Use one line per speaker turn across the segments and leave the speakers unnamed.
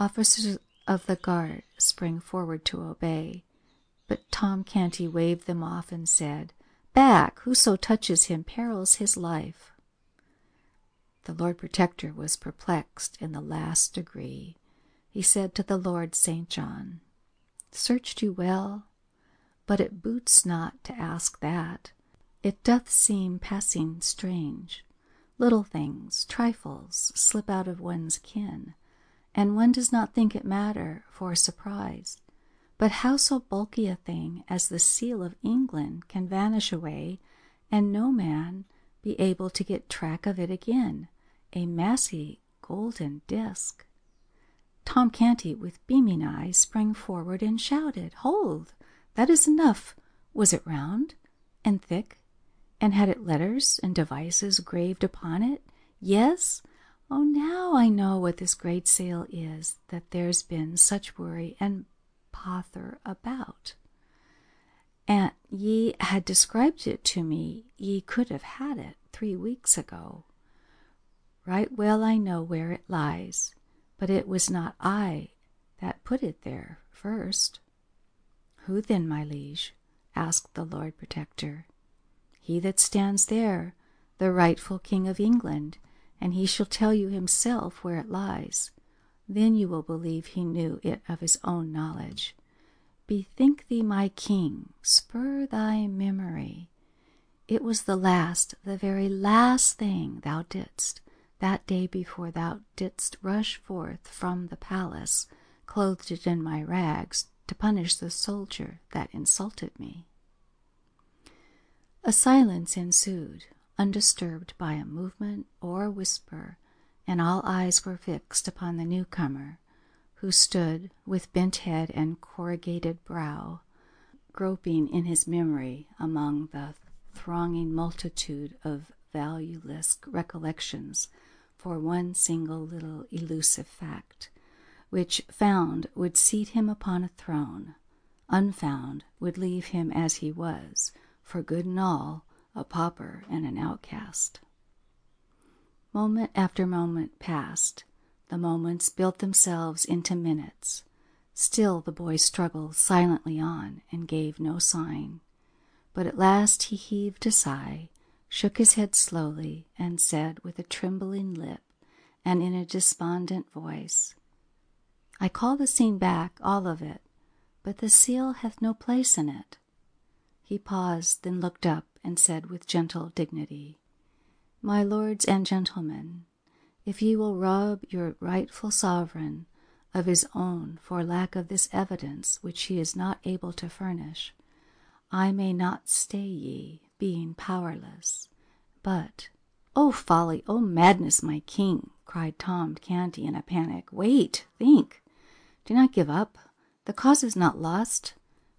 Officers of the guard sprang forward to obey, but Tom Canty waved them off and said, Back! Whoso touches him perils his life. The Lord Protector was perplexed in the last degree. He said to the Lord St. John, Searched you well? But it boots not to ask that. It doth seem passing strange. Little things, trifles, slip out of one's ken and one does not think it matter for a surprise. But how so bulky a thing as the seal of England can vanish away, and no man be able to get track of it again, a massy golden disk? Tom Canty, with beaming eyes, sprang forward and shouted, Hold! That is enough. Was it round and thick, and had it letters and devices graved upon it? Yes? Oh, now I know what this great seal is that there's been such worry and pother about. And ye had described it to me, ye could have had it three weeks ago. Right well I know where it lies, but it was not I that put it there first. Who then, my liege? asked the Lord Protector. He that stands there, the rightful King of England and he shall tell you himself where it lies. Then you will believe he knew it of his own knowledge. Bethink thee, my king, spur thy memory. It was the last, the very last thing thou didst, that day before thou didst rush forth from the palace, clothed in my rags, to punish the soldier that insulted me. A silence ensued undisturbed by a movement or a whisper, and all eyes were fixed upon the newcomer, who stood with bent head and corrugated brow, groping in his memory among the thronging multitude of valueless recollections for one single little elusive fact, which found would seat him upon a throne, unfound would leave him as he was, for good and all, a pauper and an outcast. Moment after moment passed. The moments built themselves into minutes. Still the boy struggled silently on and gave no sign. But at last he heaved a sigh, shook his head slowly, and said with a trembling lip and in a despondent voice, I call the scene back, all of it, but the seal hath no place in it. He paused, then looked up and said with gentle dignity, My lords and gentlemen, if ye will rob your rightful sovereign of his own for lack of this evidence which he is not able to furnish, I may not stay ye, being powerless. But, O folly, O madness, my king! cried Tom Canty in a panic. Wait, think. Do not give up. The cause is not lost,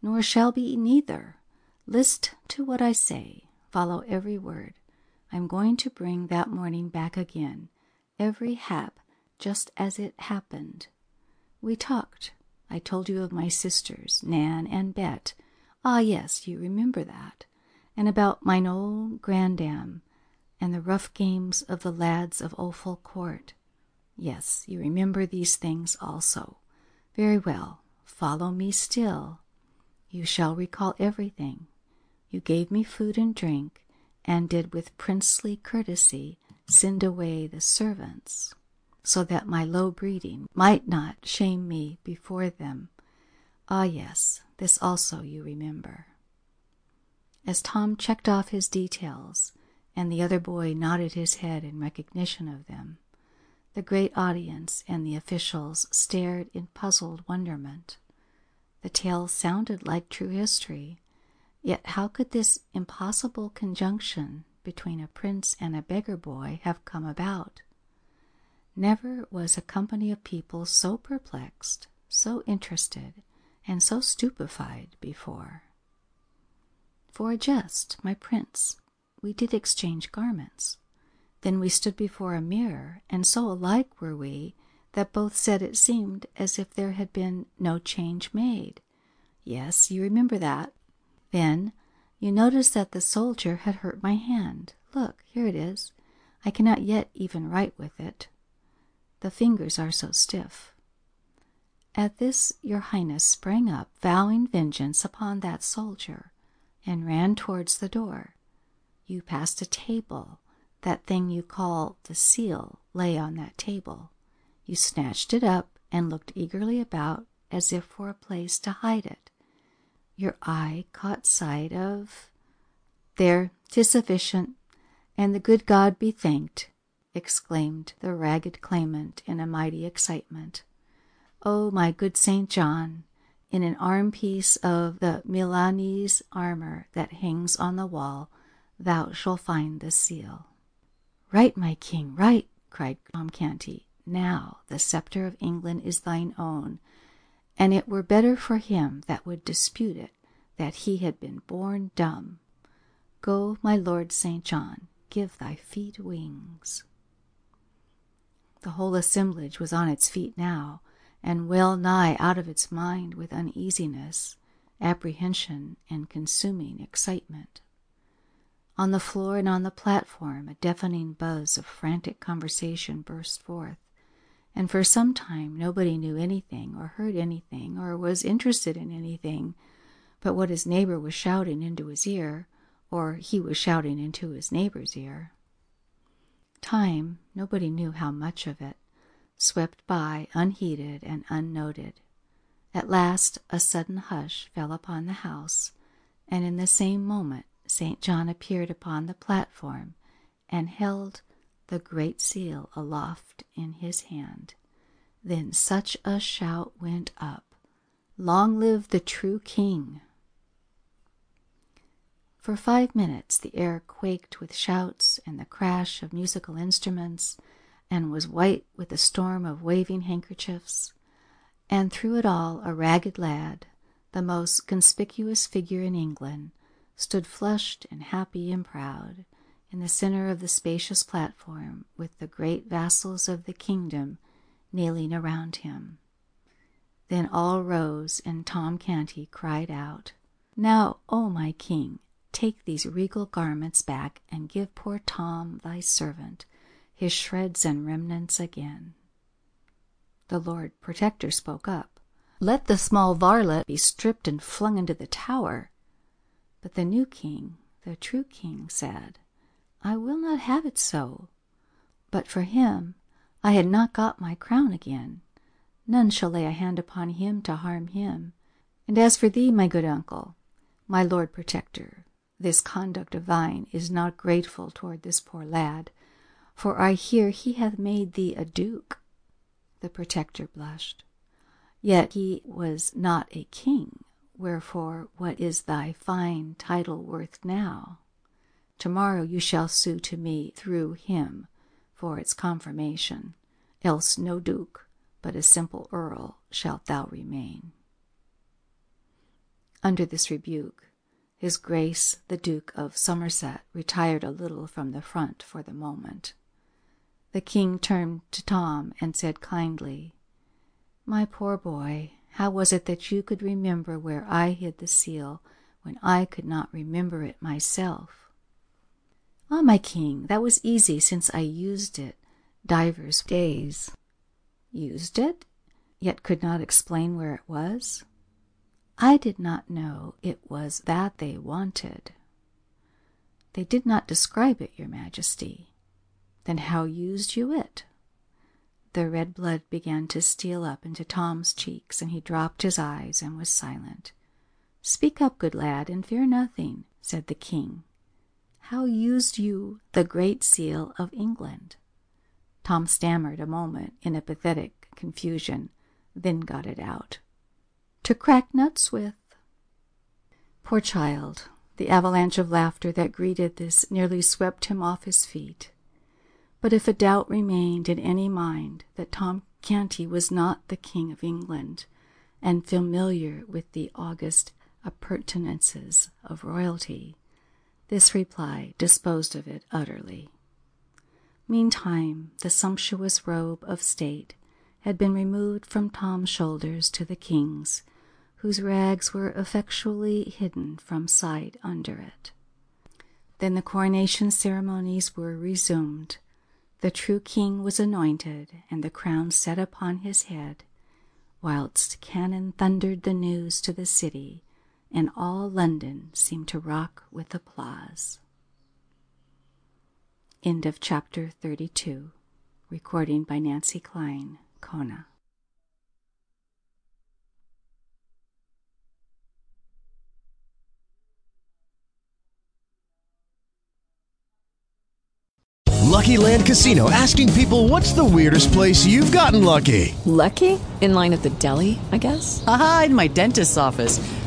nor shall be neither. List to what I say. Follow every word. I am going to bring that morning back again, every hap just as it happened. We talked. I told you of my sisters, Nan and Bet. Ah, yes, you remember that. And about mine old grandam, and the rough games of the lads of Offal Court. Yes, you remember these things also. Very well. Follow me still. You shall recall everything. You gave me food and drink, and did with princely courtesy send away the servants, so that my low breeding might not shame me before them. Ah, yes, this also you remember. As Tom checked off his details, and the other boy nodded his head in recognition of them, the great audience and the officials stared in puzzled wonderment. The tale sounded like true history, Yet how could this impossible conjunction between a prince and a beggar boy have come about? Never was a company of people so perplexed, so interested, and so stupefied before. For a jest, my prince, we did exchange garments. Then we stood before a mirror, and so alike were we that both said it seemed as if there had been no change made. Yes, you remember that. Then you noticed that the soldier had hurt my hand. Look, here it is. I cannot yet even write with it. The fingers are so stiff. At this your highness sprang up, vowing vengeance upon that soldier, and ran towards the door. You passed a table that thing you call the seal lay on that table. You snatched it up and looked eagerly about as if for a place to hide it. Your eye caught sight of. There, tis sufficient, and the good God be thanked, exclaimed the ragged claimant in a mighty excitement. Oh, my good St. John, in an arm piece of the Milanese armor that hangs on the wall, thou shalt find the seal. Right, my king, right, cried Tom Canty. Now the sceptre of England is thine own, and it were better for him that would dispute it that he had been born dumb. Go, my lord St. John, give thy feet wings. The whole assemblage was on its feet now, and well nigh out of its mind with uneasiness, apprehension, and consuming excitement. On the floor and on the platform a deafening buzz of frantic conversation burst forth, and for some time nobody knew anything, or heard anything, or was interested in anything but what his neighbor was shouting into his ear, or he was shouting into his neighbor's ear. Time, nobody knew how much of it, swept by unheeded and unnoted. At last a sudden hush fell upon the house, and in the same moment St. John appeared upon the platform and held the great seal aloft in his hand. Then such a shout went up Long live the true king! For five minutes the air quaked with shouts and the crash of musical instruments, and was white with a storm of waving handkerchiefs. And through it all a ragged lad, the most conspicuous figure in England, stood flushed and happy and proud in the center of the spacious platform with the great vassals of the kingdom kneeling around him. Then all rose and Tom Canty cried out, Now, O my king, take these regal garments back and give poor Tom, thy servant, his shreds and remnants again. The Lord Protector spoke up. Let the small varlet be stripped and flung into the tower. But the new king, the true king, said, I will not have it so. But for him I had not got my crown again. None shall lay a hand upon him to harm him. And as for thee, my good uncle, my lord protector, this conduct of thine is not grateful toward this poor lad, for I hear he hath made thee a duke. The protector blushed. Yet he was not a king, Wherefore, what is thy fine title worth now? Tomorrow you shall sue to me through him for its confirmation, else no duke, but a simple earl shalt thou remain. Under this rebuke, his grace the Duke of Somerset retired a little from the front for the moment. The king turned to Tom and said kindly, My poor boy, how was it that you could remember where I hid the seal when I could not remember it myself? Ah, my king, that was easy, since I used it divers days. Used it, yet could not explain where it was? I did not know it was that they wanted. They did not describe it, your majesty. Then how used you it? The red blood began to steal up into Tom's cheeks, and he dropped his eyes and was silent. Speak up, good lad, and fear nothing, said the king. How used you the Great Seal of England? Tom stammered a moment in a pathetic confusion, then got it out. To crack nuts with. Poor child, The avalanche of laughter that greeted this nearly swept him off his feet. But if a doubt remained in any mind that Tom Canty was not the King of England, and familiar with the august appurtenances of royalty, this reply disposed of it utterly. Meantime, the sumptuous robe of state had been removed from Tom's shoulders to the king's, whose rags were effectually hidden from sight under it. Then the coronation ceremonies were resumed. The true king was anointed, and the crown set upon his head, whilst cannon thundered the news to the city, and all London seemed to rock with applause. End of chapter 32. Recording by Nancy Kline, Kona.
Lucky Land Casino asking people what's the weirdest place you've gotten lucky?
Lucky? In line at the deli, I guess?
Aha, in my dentist's office.